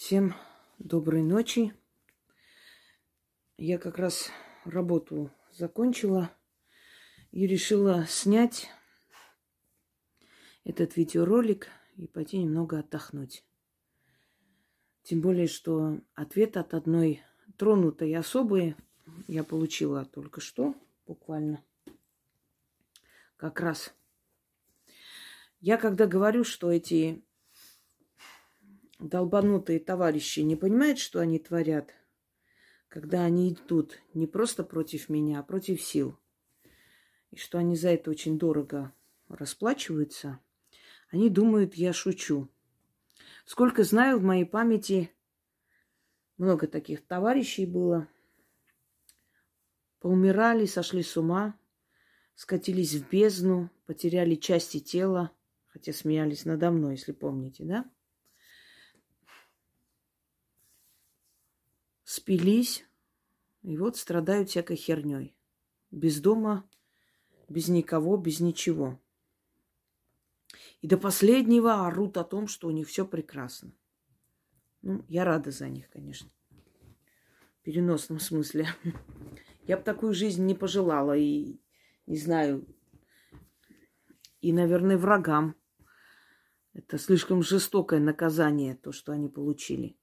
Всем доброй ночи. Я как раз работу закончила и решила снять этот видеоролик и пойти немного отдохнуть. Тем более, что ответ от одной тронутой особы я получила только что, буквально. Как раз. Я когда говорю, что эти долбанутые товарищи не понимают, что они творят, когда они идут не просто против меня, а против сил, и что они за это очень дорого расплачиваются, они думают, я шучу. Сколько знаю, в моей памяти много таких товарищей было. Поумирали, сошли с ума, скатились в бездну, потеряли части тела, хотя смеялись надо мной, если помните, да? Спились, и вот страдают всякой херней. Без дома, без никого, без ничего. И до последнего орут о том, что у них все прекрасно. Ну, я рада за них, конечно. В переносном смысле. Я бы такую жизнь не пожелала. И, не знаю, и, наверное, врагам. Это слишком жестокое наказание, то, что они получили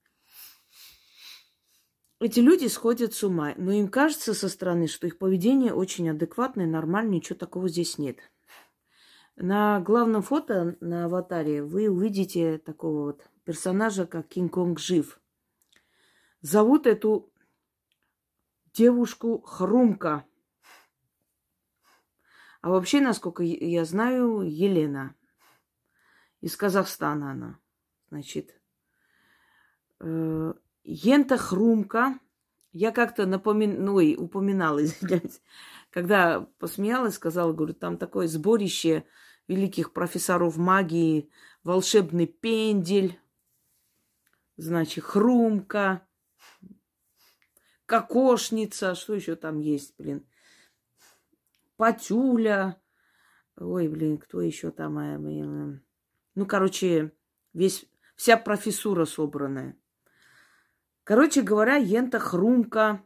эти люди сходят с ума, но им кажется со стороны, что их поведение очень адекватное, нормальное, ничего такого здесь нет. На главном фото, на аватаре, вы увидите такого вот персонажа, как Кинг-Конг жив. Зовут эту девушку Хрумка. А вообще, насколько я знаю, Елена. Из Казахстана она. Значит, э, Ента Хрумка. Я как-то напомин... ну, упоминала, извиняюсь, когда посмеялась, сказала, говорю, там такое сборище великих профессоров магии, волшебный пендель, значит, хрумка, кокошница, что еще там есть, блин, патюля, ой, блин, кто еще там, блин, ну, короче, весь, вся профессура собранная. Короче говоря, Ента Хрумка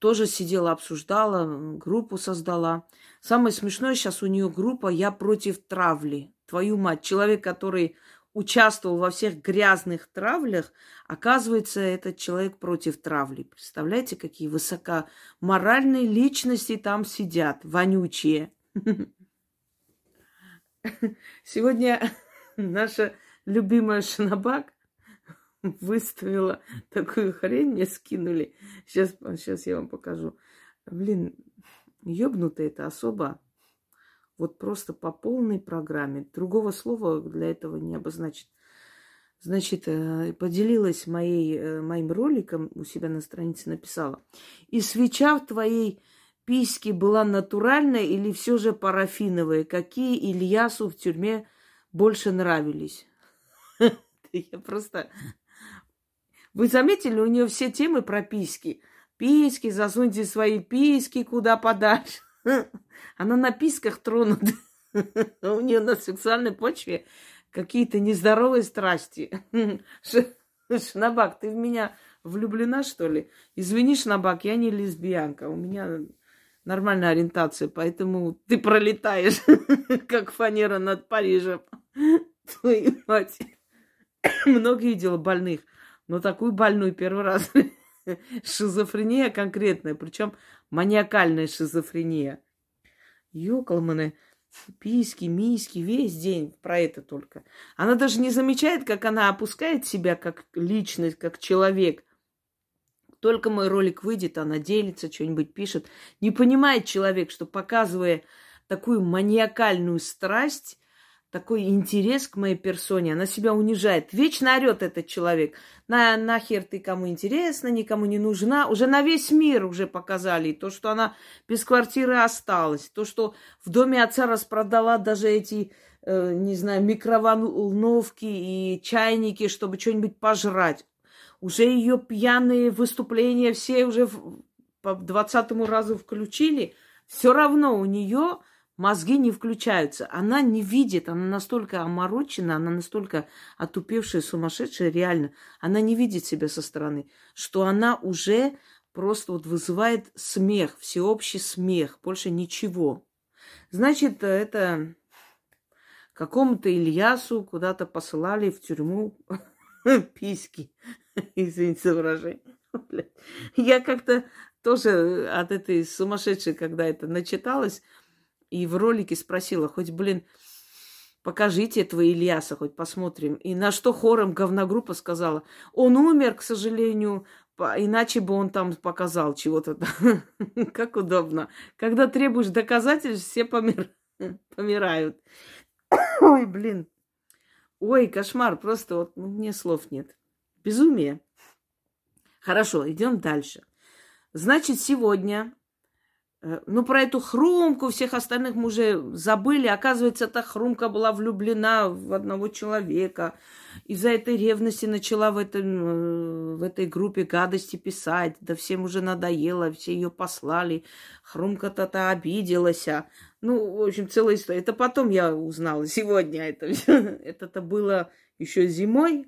тоже сидела, обсуждала, группу создала. Самое смешное сейчас у нее группа «Я против травли». Твою мать, человек, который участвовал во всех грязных травлях, оказывается, этот человек против травли. Представляете, какие высокоморальные личности там сидят, вонючие. Сегодня наша любимая Шанабак выставила такую хрень, мне скинули. Сейчас, сейчас я вам покажу. Блин, ёбнутая это особа. Вот просто по полной программе. Другого слова для этого не обозначит. Значит, э, поделилась моей, э, моим роликом, у себя на странице написала. И свеча в твоей письке была натуральная или все же парафиновая? Какие Ильясу в тюрьме больше нравились? Я просто вы заметили, у нее все темы про письки. Письки, засуньте свои письки куда подальше. Она на письках тронута. У нее на сексуальной почве какие-то нездоровые страсти. Шнабак, ты в меня влюблена, что ли? Извини, Шнабак, я не лесбиянка. У меня нормальная ориентация, поэтому ты пролетаешь, как фанера над Парижем. Твою мать. Много видела больных. Но такую больную первый раз. Шизофрения конкретная, причем маниакальная шизофрения. Ёкалманы, письки, миски, весь день про это только. Она даже не замечает, как она опускает себя как личность, как человек. Только мой ролик выйдет, она делится, что-нибудь пишет. Не понимает человек, что показывая такую маниакальную страсть, такой интерес к моей персоне. Она себя унижает. Вечно орет этот человек. На, нахер ты кому интересна, никому не нужна. Уже на весь мир уже показали. То, что она без квартиры осталась. То, что в доме отца распродала даже эти, э, не знаю, микроволновки и чайники, чтобы что-нибудь пожрать. Уже ее пьяные выступления все уже в, по двадцатому разу включили. Все равно у нее мозги не включаются. Она не видит, она настолько оморочена, она настолько отупевшая, сумасшедшая, реально. Она не видит себя со стороны, что она уже просто вот вызывает смех, всеобщий смех, больше ничего. Значит, это какому-то Ильясу куда-то посылали в тюрьму письки. Извините за выражение. Я как-то тоже от этой сумасшедшей, когда это начиталась, и в ролике спросила, хоть, блин, покажите этого Ильяса, хоть посмотрим. И на что хором говногруппа сказала, он умер, к сожалению, иначе бы он там показал чего-то. Как удобно. Когда требуешь доказательств, все помир... помирают. Ой, блин. Ой, кошмар. Просто вот мне слов нет. Безумие. Хорошо, идем дальше. Значит, сегодня ну, про эту хрумку всех остальных мы уже забыли. Оказывается, эта хрумка была влюблена в одного человека. Из-за этой ревности начала в, этом, э, в этой группе гадости писать. Да всем уже надоело, все ее послали. Хрумка-то-то обиделась. Ну, в общем, целая история. Это потом я узнала сегодня это Это-то было еще зимой,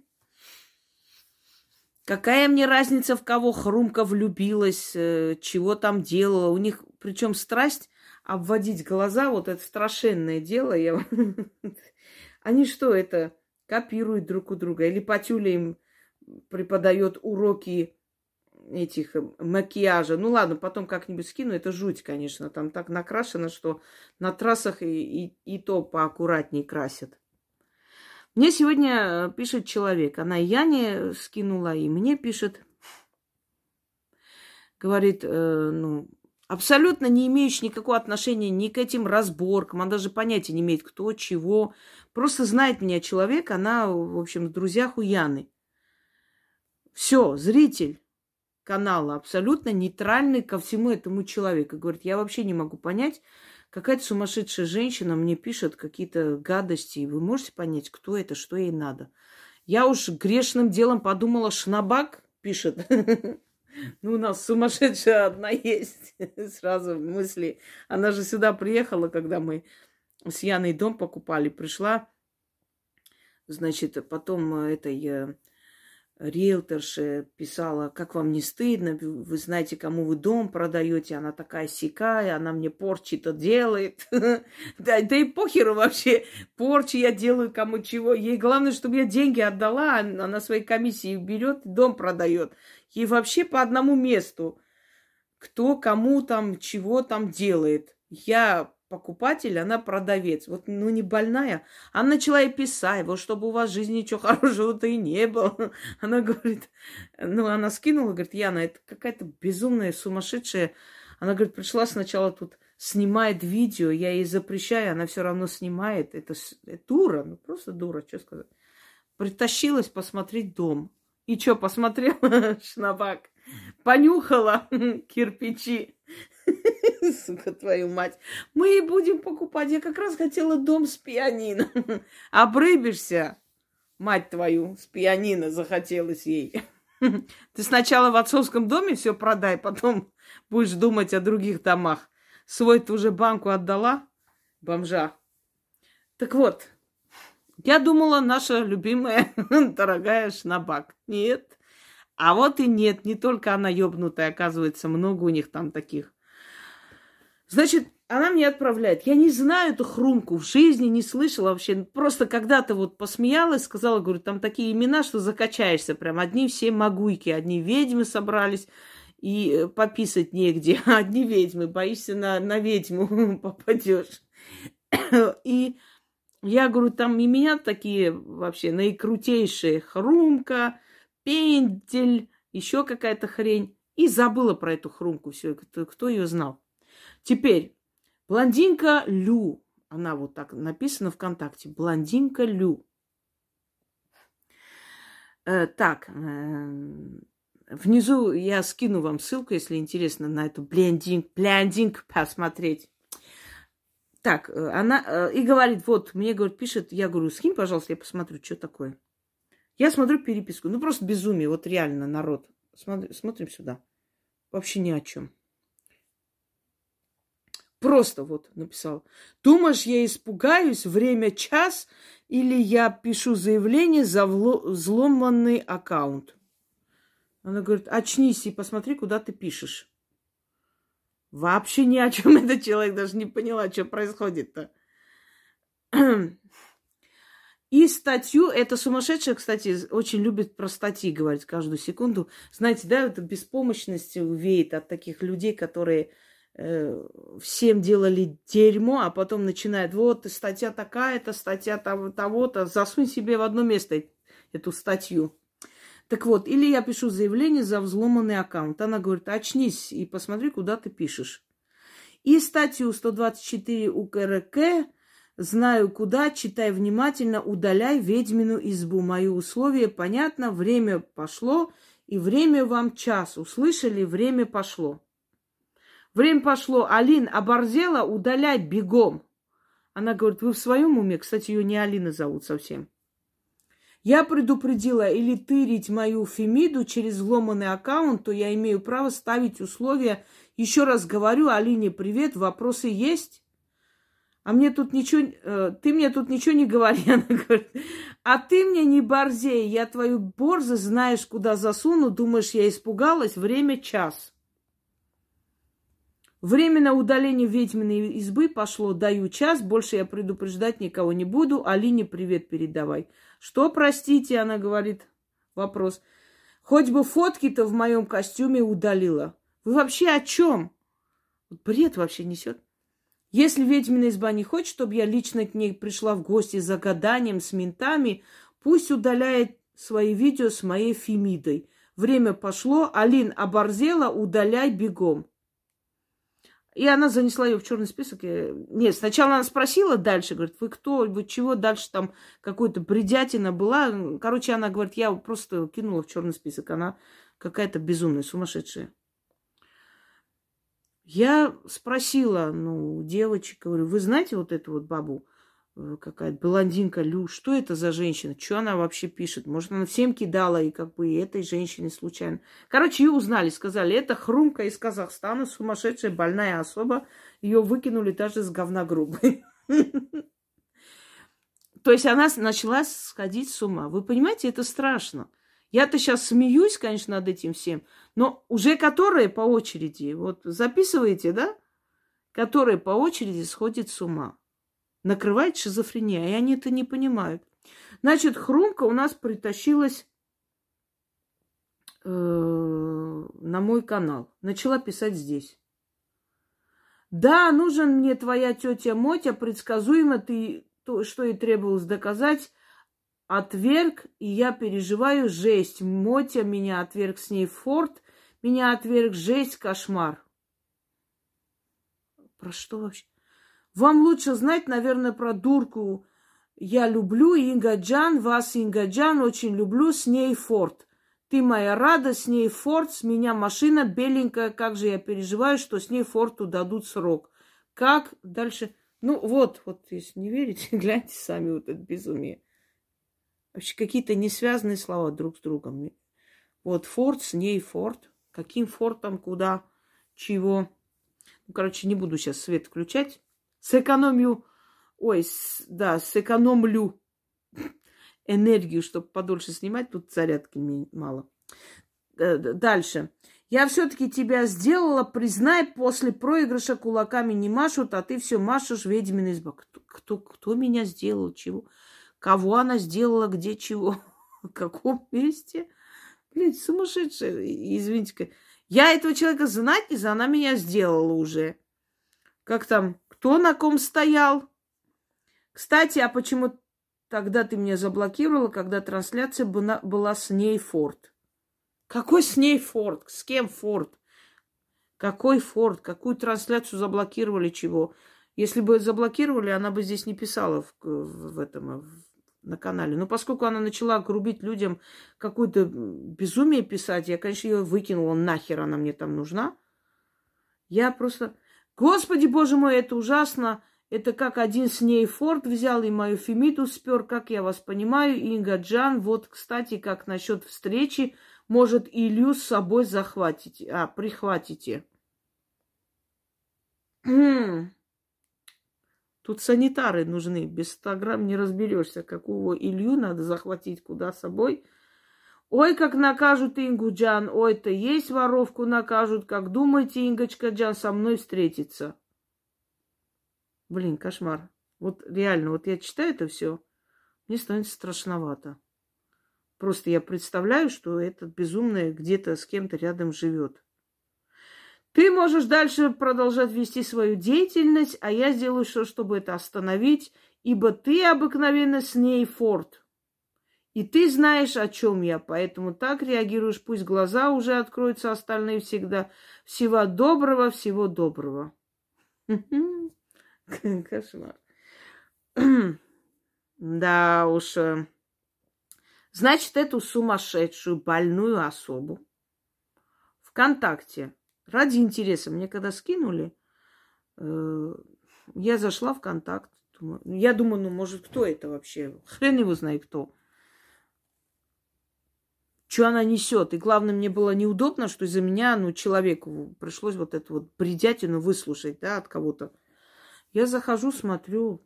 Какая мне разница, в кого Хрумка влюбилась, э, чего там делала? У них, причем страсть обводить глаза, вот это страшенное дело. Я... Они что, это копируют друг у друга? Или Патюля им преподает уроки этих э, макияжа. Ну ладно, потом как-нибудь скину. Это жуть, конечно. Там так накрашено, что на трассах и, и, и то поаккуратнее красят. Мне сегодня э, пишет человек, она Яне скинула, и мне пишет, говорит, э, ну, абсолютно не имеющий никакого отношения ни к этим разборкам, она даже понятия не имеет, кто, чего, просто знает меня человек, она, в общем, в друзьях у Яны. Все, зритель канала абсолютно нейтральный ко всему этому человеку. Говорит, я вообще не могу понять, Какая-то сумасшедшая женщина мне пишет какие-то гадости. Вы можете понять, кто это, что ей надо? Я уж грешным делом подумала, Шнабак пишет. Ну, у нас сумасшедшая одна есть. Сразу мысли. Она же сюда приехала, когда мы с Яной дом покупали. Пришла, значит, потом этой э, риэлторша писала, как вам не стыдно, вы знаете, кому вы дом продаете, она такая сякая, она мне порчи-то делает. да, да и похеру вообще, порчи я делаю кому чего. Ей главное, чтобы я деньги отдала, она своей комиссии берет, дом продает. Ей вообще по одному месту, кто кому там чего там делает. Я покупатель, она продавец. Вот, ну, не больная. Она начала ей писать, вот, чтобы у вас в жизни ничего хорошего-то и не было. Она говорит, ну, она скинула, говорит, Яна, это какая-то безумная, сумасшедшая. Она, говорит, пришла сначала тут, снимает видео, я ей запрещаю, она все равно снимает. Это, это дура, ну, просто дура, что сказать. Притащилась посмотреть дом. И что, посмотрела, Шнабак? Понюхала кирпичи. Сука, твою мать. Мы и будем покупать. Я как раз хотела дом с пианино. Обрыбишься, мать твою, с пианино захотелось ей. Ты сначала в отцовском доме все продай, потом будешь думать о других домах. Свой ты уже банку отдала, бомжа. Так вот, я думала, наша любимая, дорогая Шнабак. Нет. А вот и нет, не только она ёбнутая, оказывается, много у них там таких. Значит, она мне отправляет. Я не знаю эту хрумку, в жизни не слышала вообще. Просто когда-то вот посмеялась, сказала, говорю, там такие имена, что закачаешься. Прям одни все могуйки, одни ведьмы собрались и э, пописать негде. Одни ведьмы, боишься на, на ведьму попадешь. И я говорю, там и меня такие вообще наикрутейшие. Хрумка, пендель, еще какая-то хрень. И забыла про эту хрумку все. Кто, кто ее знал? Теперь, блондинка Лю. Она вот так написана ВКонтакте. Блондинка Лю. Э, так, э, внизу я скину вам ссылку, если интересно, на эту блондинг, блондинг посмотреть. Так, э, она э, и говорит, вот, мне, говорит, пишет, я говорю, скинь, пожалуйста, я посмотрю, что такое. Я смотрю переписку, ну просто безумие, вот реально, народ. Смотри, смотрим сюда. Вообще ни о чем. Просто вот написал. Думаешь, я испугаюсь, время час, или я пишу заявление за взломанный аккаунт? Она говорит, очнись и посмотри, куда ты пишешь. Вообще ни о чем этот человек даже не поняла, что происходит-то. И статью, это сумасшедшая, кстати, очень любит про статьи говорить каждую секунду. Знаете, да, это беспомощность веет от таких людей, которые всем делали дерьмо, а потом начинают, вот, статья такая-то, статья того-то, засунь себе в одно место эту статью. Так вот, или я пишу заявление за взломанный аккаунт. Она говорит, очнись и посмотри, куда ты пишешь. И статью 124 УКРК Знаю куда, читай внимательно, удаляй ведьмину избу. Мои условия понятно, время пошло, и время вам час. Услышали, время пошло. Время пошло. Алин оборзела, удаляй бегом. Она говорит, вы в своем уме? Кстати, ее не Алина зовут совсем. Я предупредила или тырить мою Фемиду через взломанный аккаунт, то я имею право ставить условия. Еще раз говорю, Алине привет, вопросы есть? А мне тут ничего, э, ты мне тут ничего не говори, она говорит. А ты мне не борзей, я твою борзу знаешь, куда засуну, думаешь, я испугалась, время час. Время удаление ведьминой избы пошло, даю час, больше я предупреждать никого не буду, Алине привет передавай. Что, простите, она говорит, вопрос. Хоть бы фотки-то в моем костюме удалила. Вы вообще о чем? Бред вообще несет. Если ведьмина изба не хочет, чтобы я лично к ней пришла в гости за гаданием с ментами, пусть удаляет свои видео с моей Фемидой. Время пошло, Алин оборзела, удаляй бегом. И она занесла ее в черный список. Нет, сначала она спросила дальше, говорит, вы кто, вы чего, дальше там какой-то бредятина была. Короче, она говорит, я просто кинула в черный список. Она какая-то безумная, сумасшедшая. Я спросила, ну, девочек, говорю, вы знаете вот эту вот бабу, какая-то блондинка Лю, что это за женщина, что она вообще пишет? Может, она всем кидала и как бы и этой женщине случайно. Короче, ее узнали, сказали, это хрумка из Казахстана, сумасшедшая больная особа, ее выкинули даже с говна грубой. То есть она начала сходить с ума. Вы понимаете, это страшно. Я-то сейчас смеюсь, конечно, над этим всем, но уже которые по очереди, вот записываете, да? Которые по очереди сходят с ума. Накрывает шизофрения, и они это не понимают. Значит, хрумка у нас притащилась э, на мой канал. Начала писать здесь. Да, нужен мне твоя тетя Мотя, предсказуемо ты то, что и требовалось доказать, отверг, и я переживаю жесть. Мотя меня отверг с ней форт, меня отверг жесть, кошмар. Про что вообще? Вам лучше знать, наверное, про дурку. Я люблю Ингаджан, вас, Ингаджан, очень люблю, с ней форт. Ты моя радость, с ней форт, с меня машина беленькая, как же я переживаю, что с ней форту дадут срок. Как дальше? Ну вот, вот, если не верите, гляньте сами вот это безумие. Вообще какие-то несвязанные слова друг с другом. Вот форт, с ней форт. Каким фортом, куда, чего. Ну, короче, не буду сейчас свет включать. Сэкономлю, ой, с, да, сэкономлю энергию, чтобы подольше снимать. Тут зарядки мало. Дальше. Я все-таки тебя сделала, признай, после проигрыша кулаками не машут, а ты все машешь ведьминой изба. Кто, кто, кто меня сделал, чего? Кого она сделала, где чего, в каком месте. Блин, сумасшедшая, извините. Я этого человека знать не знаю, она меня сделала уже. Как там, кто на ком стоял? Кстати, а почему тогда ты меня заблокировала, когда трансляция была, с ней Форд? Какой с ней Форд? С кем Форд? Какой Форд? Какую трансляцию заблокировали, чего? Если бы заблокировали, она бы здесь не писала в, в, в этом, на канале. Но поскольку она начала грубить людям какое-то безумие писать, я, конечно, ее выкинула нахер, она мне там нужна. Я просто... Господи, боже мой, это ужасно. Это как один с ней Форд взял и мою Фемиду спер, как я вас понимаю, Инга Джан. Вот, кстати, как насчет встречи, может, Илью с собой захватите, а, прихватите. Тут санитары нужны. Без 100 грамм не разберешься, какого Илью надо захватить куда с собой. Ой, как накажут Ингу Джан, ой-то есть воровку накажут. Как думаете, Ингочка Джан со мной встретится? Блин, кошмар. Вот реально, вот я читаю это все, мне становится страшновато. Просто я представляю, что этот безумный где-то с кем-то рядом живет. Ты можешь дальше продолжать вести свою деятельность, а я сделаю все, чтобы это остановить, ибо ты обыкновенно с ней форт. И ты знаешь, о чем я, поэтому так реагируешь, пусть глаза уже откроются остальные всегда. Всего доброго, всего доброго. Кошмар. Да уж. Э, значит, эту сумасшедшую, больную особу ВКонтакте Ради интереса. Мне когда скинули, э, я зашла в контакт. я думаю, ну, может, кто это вообще? Хрен его знает кто. Что она несет? И главное, мне было неудобно, что из-за меня, ну, человеку пришлось вот эту вот бредятину выслушать, да, от кого-то. Я захожу, смотрю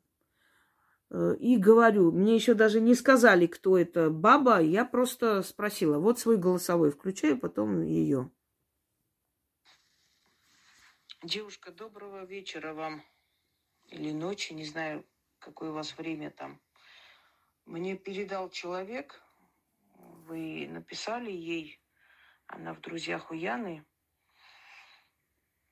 э, и говорю. Мне еще даже не сказали, кто это баба. Я просто спросила. Вот свой голосовой включаю, потом ее. Девушка, доброго вечера вам. Или ночи, не знаю, какое у вас время там. Мне передал человек, вы написали ей, она в друзьях у Яны.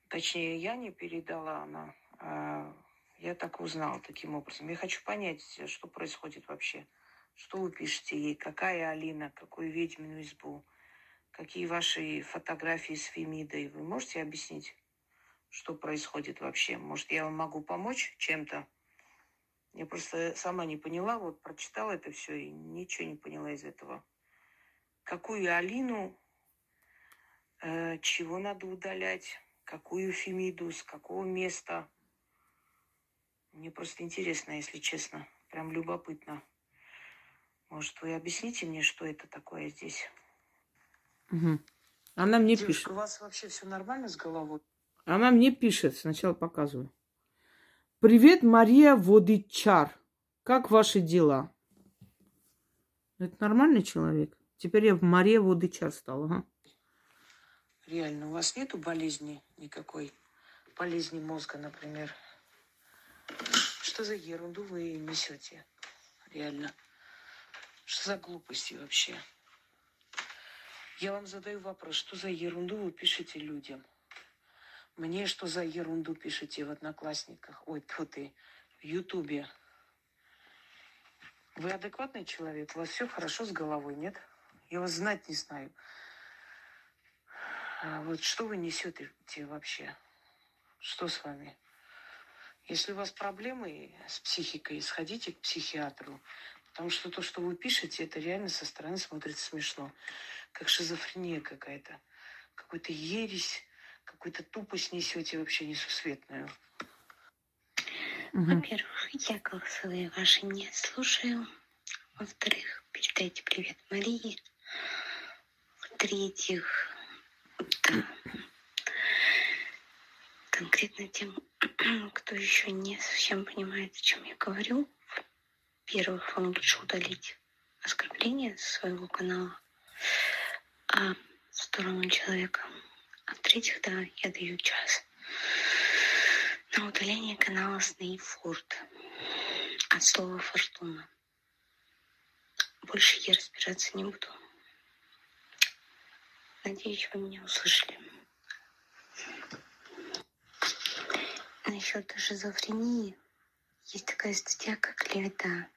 Точнее, Яне передала она. А я так узнала таким образом. Я хочу понять, что происходит вообще. Что вы пишете ей? Какая Алина? Какую ведьмину избу? Какие ваши фотографии с Фемидой? Вы можете объяснить? что происходит вообще. Может, я вам могу помочь чем-то? Я просто сама не поняла, вот прочитала это все и ничего не поняла из этого. Какую Алину, э, чего надо удалять, какую Фемиду, с какого места. Мне просто интересно, если честно. Прям любопытно. Может, вы объясните мне, что это такое здесь? Угу. Она мне Девушка, пишет. у вас вообще все нормально с головой? Она мне пишет, сначала показываю. Привет, Мария Водичар. Как ваши дела? Это нормальный человек? Теперь я в Мария Водичар стала, ага. Реально, у вас нету болезни никакой? Болезни мозга, например? Что за ерунду вы несете? Реально. Что за глупости вообще? Я вам задаю вопрос, что за ерунду вы пишете людям? Мне что за ерунду пишете в Одноклассниках? Ой, тут и в Ютубе. Вы адекватный человек? У вас все хорошо с головой, нет? Я вас знать не знаю. А вот что вы несете вообще? Что с вами? Если у вас проблемы с психикой, сходите к психиатру. Потому что то, что вы пишете, это реально со стороны смотрится смешно. Как шизофрения какая-то. Какой-то ересь какую-то тупость несете вообще несусветную. Во-первых, я голосовые ваши не слушаю. Во-вторых, передайте привет Марии. В-третьих, да, конкретно тем, кто еще не совсем понимает, о чем я говорю, во-первых, вам лучше удалить оскорбление с своего канала, а в сторону человека а в-третьих, да, я даю час на удаление канала Снейфорд от слова «фортуна». Больше я разбираться не буду. Надеюсь, вы меня услышали. Насчет шизофрении есть такая статья, как клевета.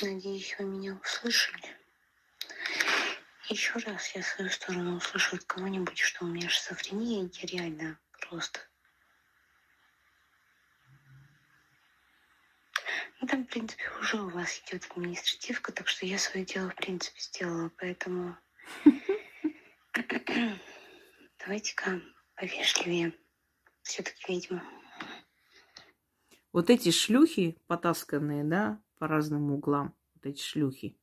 Надеюсь, вы меня услышали. Еще раз я свою сторону услышу от кого-нибудь, что у меня шизофрения, я реально просто... Ну, там, в принципе, уже у вас идет административка, так что я свое дело, в принципе, сделала, поэтому... Давайте-ка повежливее. Все-таки ведьма. Вот эти шлюхи потасканные, да, по разным углам, вот эти шлюхи,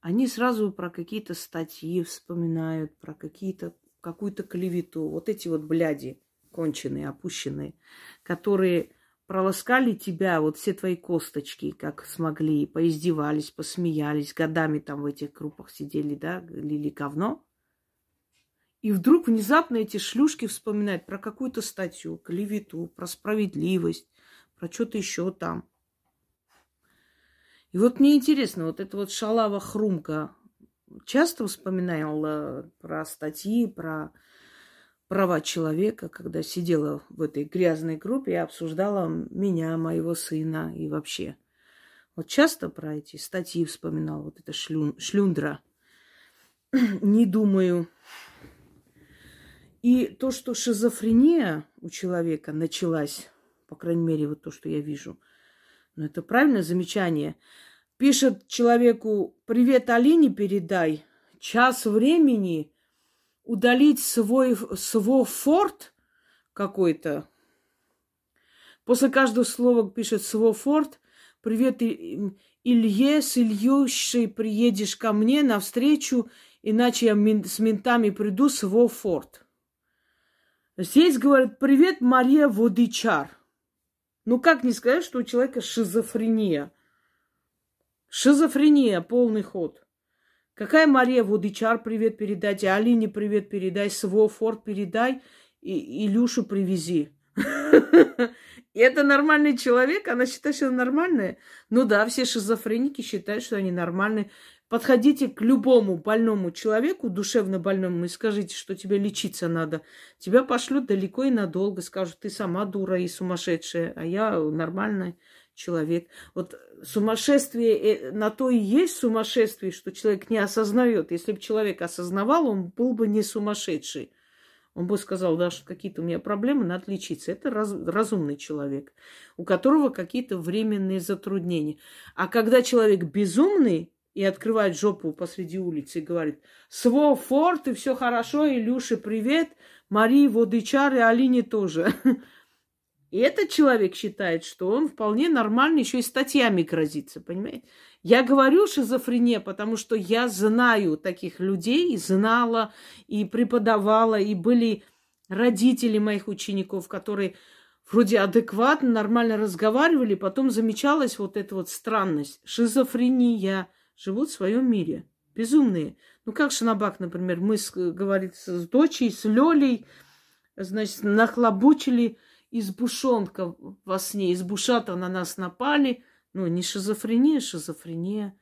они сразу про какие-то статьи вспоминают, про какие-то какую-то клевету. Вот эти вот бляди конченые, опущенные, которые проласкали тебя, вот все твои косточки, как смогли, поиздевались, посмеялись, годами там в этих группах сидели, да, лили говно. И вдруг внезапно эти шлюшки вспоминают про какую-то статью, клевету, про справедливость, про что-то еще там. И вот мне интересно, вот эта вот шалава хрумка часто вспоминала про статьи, про права человека, когда сидела в этой грязной группе и обсуждала меня, моего сына и вообще. Вот часто про эти статьи вспоминала, вот это шлюн, шлюндра. Не думаю. И то, что шизофрения у человека началась, по крайней мере, вот то, что я вижу – ну, это правильное замечание. Пишет человеку, привет Алине передай. Час времени удалить свой, свой форт какой-то. После каждого слова пишет свой форт. Привет, Илье, с Ильюшей приедешь ко мне навстречу, иначе я с ментами приду свой форт. Здесь говорит, привет, Мария Водичар. Ну как не сказать, что у человека шизофрения? Шизофрения, полный ход. Какая Мария Водичар привет передать, Алине привет передай, Сво Форд передай, и Илюшу привези. И это нормальный человек, она считает, что это нормальное. Ну да, все шизофреники считают, что они нормальные. Подходите к любому больному человеку, душевно больному, и скажите, что тебе лечиться надо. Тебя пошлют далеко и надолго, скажут, ты сама дура и сумасшедшая, а я нормальный человек. Вот сумасшествие э, на то и есть сумасшествие, что человек не осознает. Если бы человек осознавал, он был бы не сумасшедший. Он бы сказал, да, что какие-то у меня проблемы, надо лечиться. Это раз, разумный человек, у которого какие-то временные затруднения. А когда человек безумный, и открывает жопу посреди улицы и говорит, Сво, форт, и все хорошо, Илюше привет, Марии, Водычар и Алине тоже. И этот человек считает, что он вполне нормально еще и статьями грозится, понимаете? Я говорю шизофрения, потому что я знаю таких людей, знала и преподавала, и были родители моих учеников, которые вроде адекватно, нормально разговаривали, потом замечалась вот эта вот странность, шизофрения – живут в своем мире. Безумные. Ну, как Шанабак, например, мы, с, с дочей, с Лёлей, значит, нахлобучили из бушонка во сне, из бушата на нас напали. Ну, не шизофрения, шизофрения.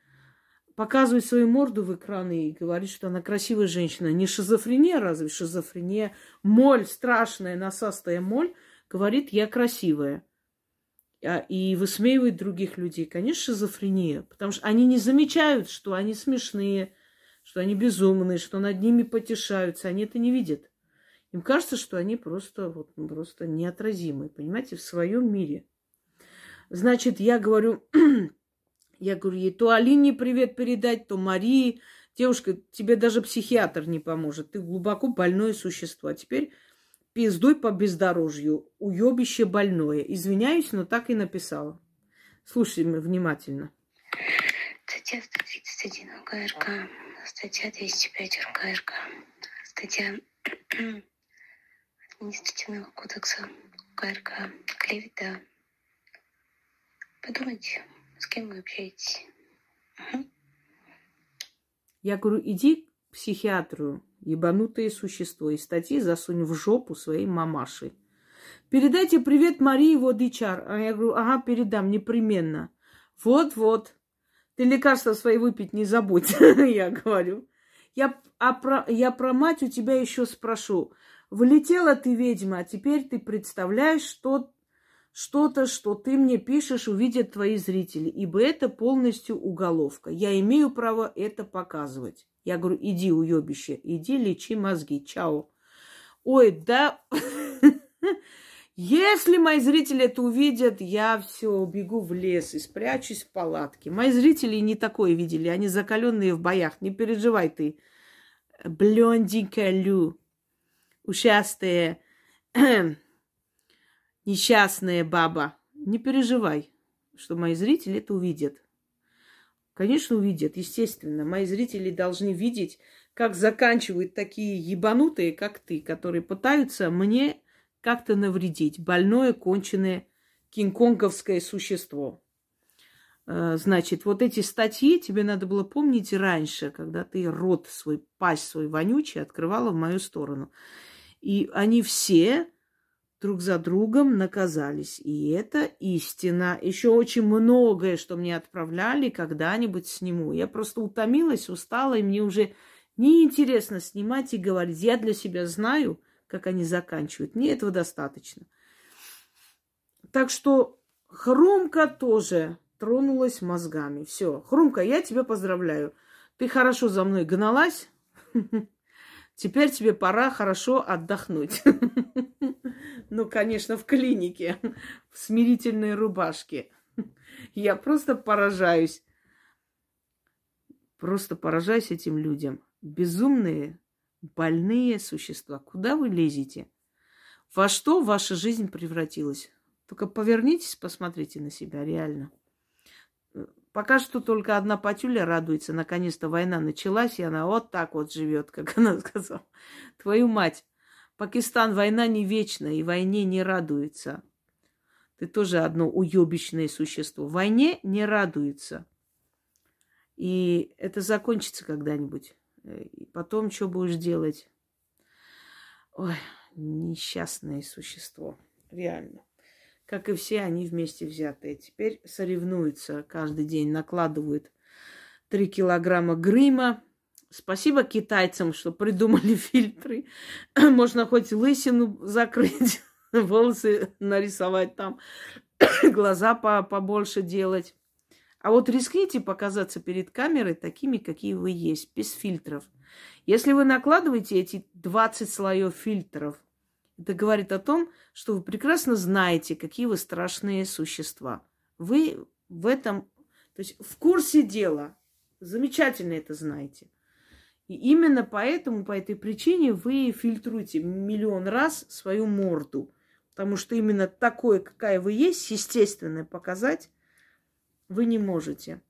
Показывает свою морду в экраны и говорит, что она красивая женщина. Не шизофрения, разве шизофрения? Моль, страшная, насастая моль, говорит, я красивая. А, и высмеивает других людей, конечно, шизофрения, потому что они не замечают, что они смешные, что они безумные, что над ними потешаются, они это не видят. Им кажется, что они просто, вот, ну, просто неотразимы, понимаете, в своем мире. Значит, я говорю, я говорю ей, то Алине привет передать, то Марии. Девушка, тебе даже психиатр не поможет. Ты глубоко больное существо. А теперь пиздой по бездорожью, уебище больное. Извиняюсь, но так и написала. Слушай внимательно. Статья 131 УКРК, статья 205 УКРК, статья административного кодекса УКРК, клевета. Подумайте, с кем вы общаетесь. Я говорю, иди к психиатру, ебанутое существо, и статьи засунь в жопу своей мамашей. Передайте привет Марии Водичар. А я говорю, ага, передам, непременно. Вот-вот. Ты лекарства свои выпить не забудь, я говорю. Я, а про, я про мать у тебя еще спрошу. Влетела ты, ведьма, а теперь ты представляешь, что что-то, что ты мне пишешь, увидят твои зрители, ибо это полностью уголовка. Я имею право это показывать. Я говорю, иди, уебище, иди лечи мозги, чао. Ой, да, если мои зрители это увидят, я все убегу в лес и спрячусь в палатке. Мои зрители не такое видели, они закаленные в боях. Не переживай ты, блондинка Лю, ушастая, несчастная баба. Не переживай, что мои зрители это увидят. Конечно, увидят, естественно. Мои зрители должны видеть, как заканчивают такие ебанутые, как ты, которые пытаются мне как-то навредить. Больное, конченое, кинг-конговское существо. Э, значит, вот эти статьи тебе надо было помнить раньше, когда ты рот свой, пасть свой вонючий открывала в мою сторону. И они все друг за другом наказались. И это истина. Еще очень многое, что мне отправляли, когда-нибудь сниму. Я просто утомилась, устала, и мне уже неинтересно снимать и говорить. Я для себя знаю, как они заканчивают. Мне этого достаточно. Так что Хрумка тоже тронулась мозгами. Все, Хрумка, я тебя поздравляю. Ты хорошо за мной гналась. Теперь тебе пора хорошо отдохнуть. Ну, конечно, в клинике, в смирительной рубашке. Я просто поражаюсь. Просто поражаюсь этим людям. Безумные, больные существа. Куда вы лезете? Во что ваша жизнь превратилась? Только повернитесь, посмотрите на себя, реально. Пока что только одна Патюля радуется. Наконец-то война началась, и она вот так вот живет, как она сказала. Твою мать. Пакистан, война не вечна, и войне не радуется. Ты тоже одно уебищное существо. Войне не радуется. И это закончится когда-нибудь. И потом что будешь делать? Ой, несчастное существо. Реально как и все они вместе взятые. Теперь соревнуются каждый день, накладывают три килограмма грима. Спасибо китайцам, что придумали фильтры. Можно хоть лысину закрыть, волосы нарисовать там, глаза побольше делать. А вот рискните показаться перед камерой такими, какие вы есть, без фильтров. Если вы накладываете эти 20 слоев фильтров, это говорит о том, что вы прекрасно знаете, какие вы страшные существа. Вы в этом, то есть в курсе дела. Замечательно это знаете. И именно поэтому, по этой причине вы фильтруете миллион раз свою морду. Потому что именно такое, какая вы есть, естественное показать вы не можете.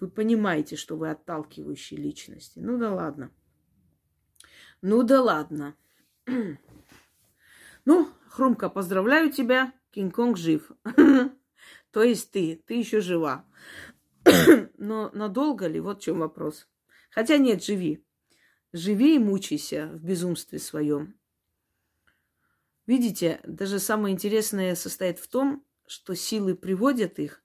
Вы понимаете, что вы отталкивающие личности. Ну да ладно. Ну да ладно. Ну, Хрумка, поздравляю тебя, Кинг-Конг жив. То есть ты, ты еще жива. Но надолго ли? Вот в чем вопрос. Хотя нет, живи. Живи и мучайся в безумстве своем. Видите, даже самое интересное состоит в том, что силы приводят их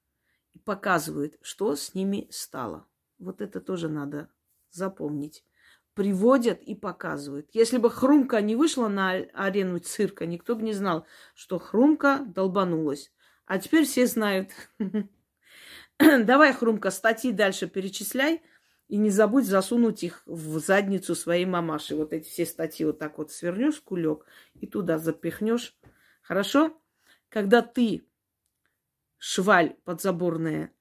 и показывают, что с ними стало. Вот это тоже надо запомнить приводят и показывают. Если бы Хрумка не вышла на арену цирка, никто бы не знал, что Хрумка долбанулась. А теперь все знают. Давай, Хрумка, статьи дальше перечисляй. И не забудь засунуть их в задницу своей мамаши. Вот эти все статьи вот так вот свернешь кулек и туда запихнешь. Хорошо? Когда ты, шваль подзаборная,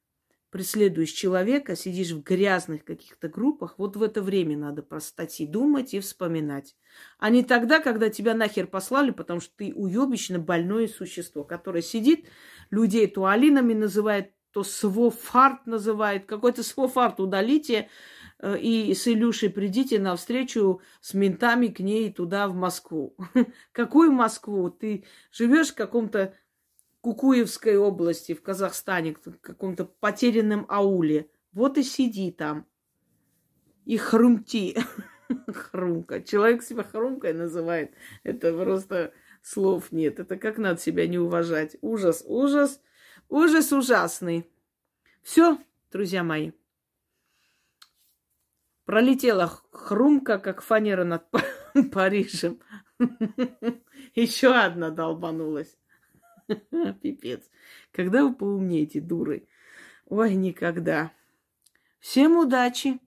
преследуешь человека, сидишь в грязных каких-то группах, вот в это время надо про статьи думать и вспоминать. А не тогда, когда тебя нахер послали, потому что ты уебищно больное существо, которое сидит, людей то Алинами называет, то свофарт называет, какой-то свофарт удалите, э, и с Илюшей придите на встречу с ментами к ней туда, в Москву. Какую Москву? Ты живешь в каком-то Кукуевской области в Казахстане, в каком-то потерянном ауле. Вот и сиди там. И хрумти. Хрумка. Человек себя хрумкой называет. Это просто слов нет. Это как надо себя не уважать. Ужас, ужас, ужас ужасный. Все, друзья мои. Пролетела хрумка, как фанера над Парижем. Еще одна долбанулась. Пипец. Когда вы поумнеете, дуры? Ой, никогда. Всем удачи.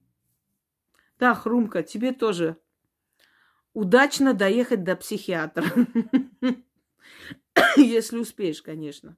Да, Хрумка, тебе тоже удачно доехать до психиатра. Если успеешь, конечно.